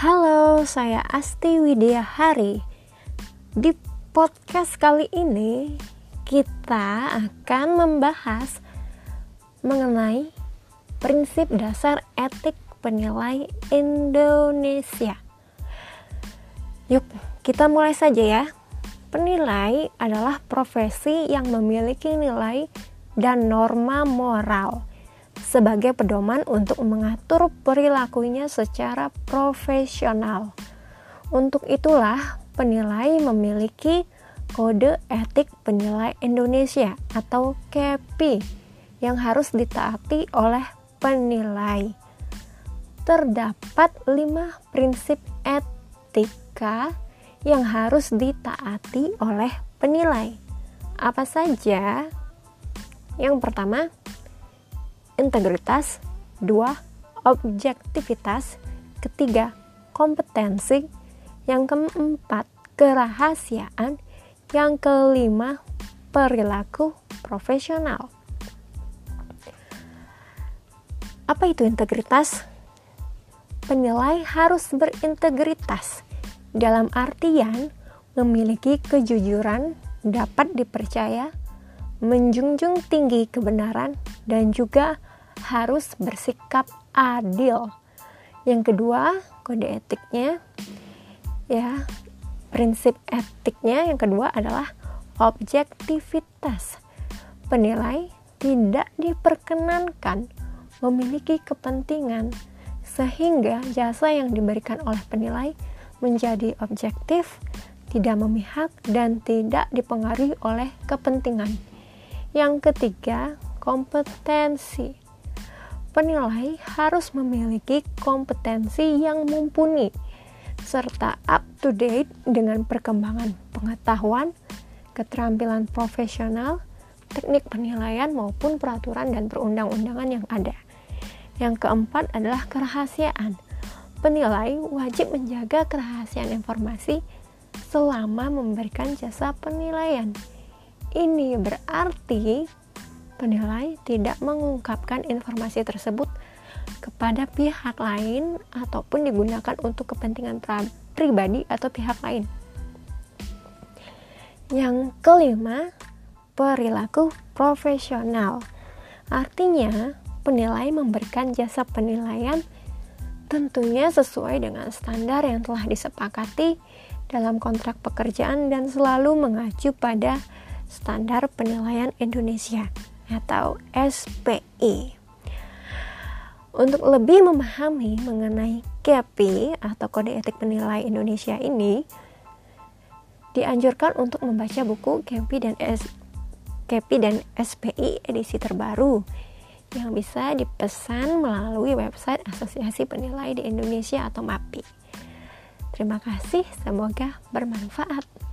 Halo, saya Asti Widya Hari. Di podcast kali ini kita akan membahas mengenai prinsip dasar etik penilai Indonesia. Yuk, kita mulai saja ya. Penilai adalah profesi yang memiliki nilai dan norma moral sebagai pedoman untuk mengatur perilakunya secara profesional. Untuk itulah, penilai memiliki Kode Etik Penilai Indonesia atau KEPI yang harus ditaati oleh penilai. Terdapat lima prinsip etika yang harus ditaati oleh penilai. Apa saja? Yang pertama, integritas, dua, objektivitas, ketiga, kompetensi, yang keempat, kerahasiaan, yang kelima, perilaku profesional. Apa itu integritas? Penilai harus berintegritas dalam artian memiliki kejujuran, dapat dipercaya, menjunjung tinggi kebenaran, dan juga harus bersikap adil. Yang kedua, kode etiknya ya, prinsip etiknya yang kedua adalah objektivitas. Penilai tidak diperkenankan memiliki kepentingan sehingga jasa yang diberikan oleh penilai menjadi objektif, tidak memihak dan tidak dipengaruhi oleh kepentingan. Yang ketiga, kompetensi. Penilai harus memiliki kompetensi yang mumpuni serta up to date dengan perkembangan pengetahuan, keterampilan profesional, teknik penilaian maupun peraturan dan perundang-undangan yang ada. Yang keempat adalah kerahasiaan. Penilai wajib menjaga kerahasiaan informasi selama memberikan jasa penilaian. Ini berarti penilai tidak mengungkapkan informasi tersebut kepada pihak lain ataupun digunakan untuk kepentingan pribadi atau pihak lain. Yang kelima, perilaku profesional. Artinya, penilai memberikan jasa penilaian tentunya sesuai dengan standar yang telah disepakati dalam kontrak pekerjaan dan selalu mengacu pada standar penilaian Indonesia atau SPI. Untuk lebih memahami mengenai KEPI atau Kode Etik Penilai Indonesia ini, dianjurkan untuk membaca buku KEPI dan S KEPI dan SPI edisi terbaru yang bisa dipesan melalui website Asosiasi Penilai di Indonesia atau MAPI. Terima kasih, semoga bermanfaat.